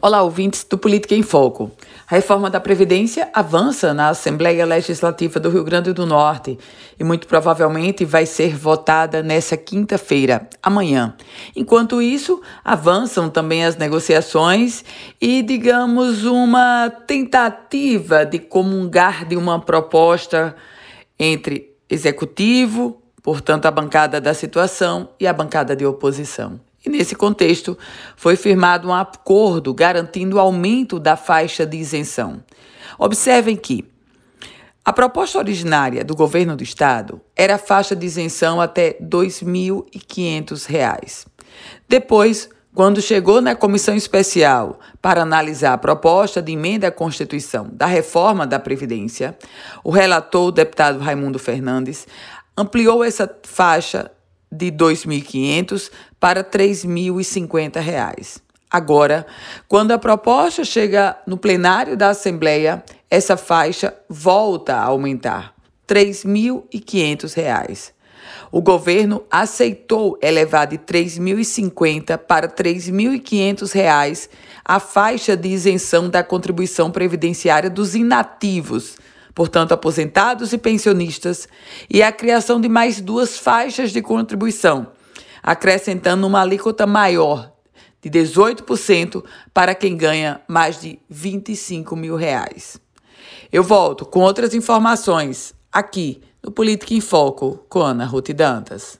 Olá, ouvintes do Política em Foco. A reforma da Previdência avança na Assembleia Legislativa do Rio Grande do Norte e muito provavelmente vai ser votada nessa quinta-feira, amanhã. Enquanto isso, avançam também as negociações e, digamos, uma tentativa de comungar de uma proposta entre executivo, portanto, a bancada da situação e a bancada de oposição. E nesse contexto, foi firmado um acordo garantindo o aumento da faixa de isenção. Observem que a proposta originária do governo do estado era a faixa de isenção até R$ 2.500. Depois, quando chegou na comissão especial para analisar a proposta de emenda à Constituição da reforma da Previdência, o relator, o deputado Raimundo Fernandes, ampliou essa faixa de R$ 2.500 para R$ 3.050. Agora, quando a proposta chega no plenário da Assembleia, essa faixa volta a aumentar R$ 3.500. O governo aceitou elevar de R$ 3.050 para R$ 3.500 a faixa de isenção da contribuição previdenciária dos inativos portanto, aposentados e pensionistas, e a criação de mais duas faixas de contribuição, acrescentando uma alíquota maior de 18% para quem ganha mais de 25 mil reais. Eu volto com outras informações aqui no Política em Foco com Ana Ruth Dantas.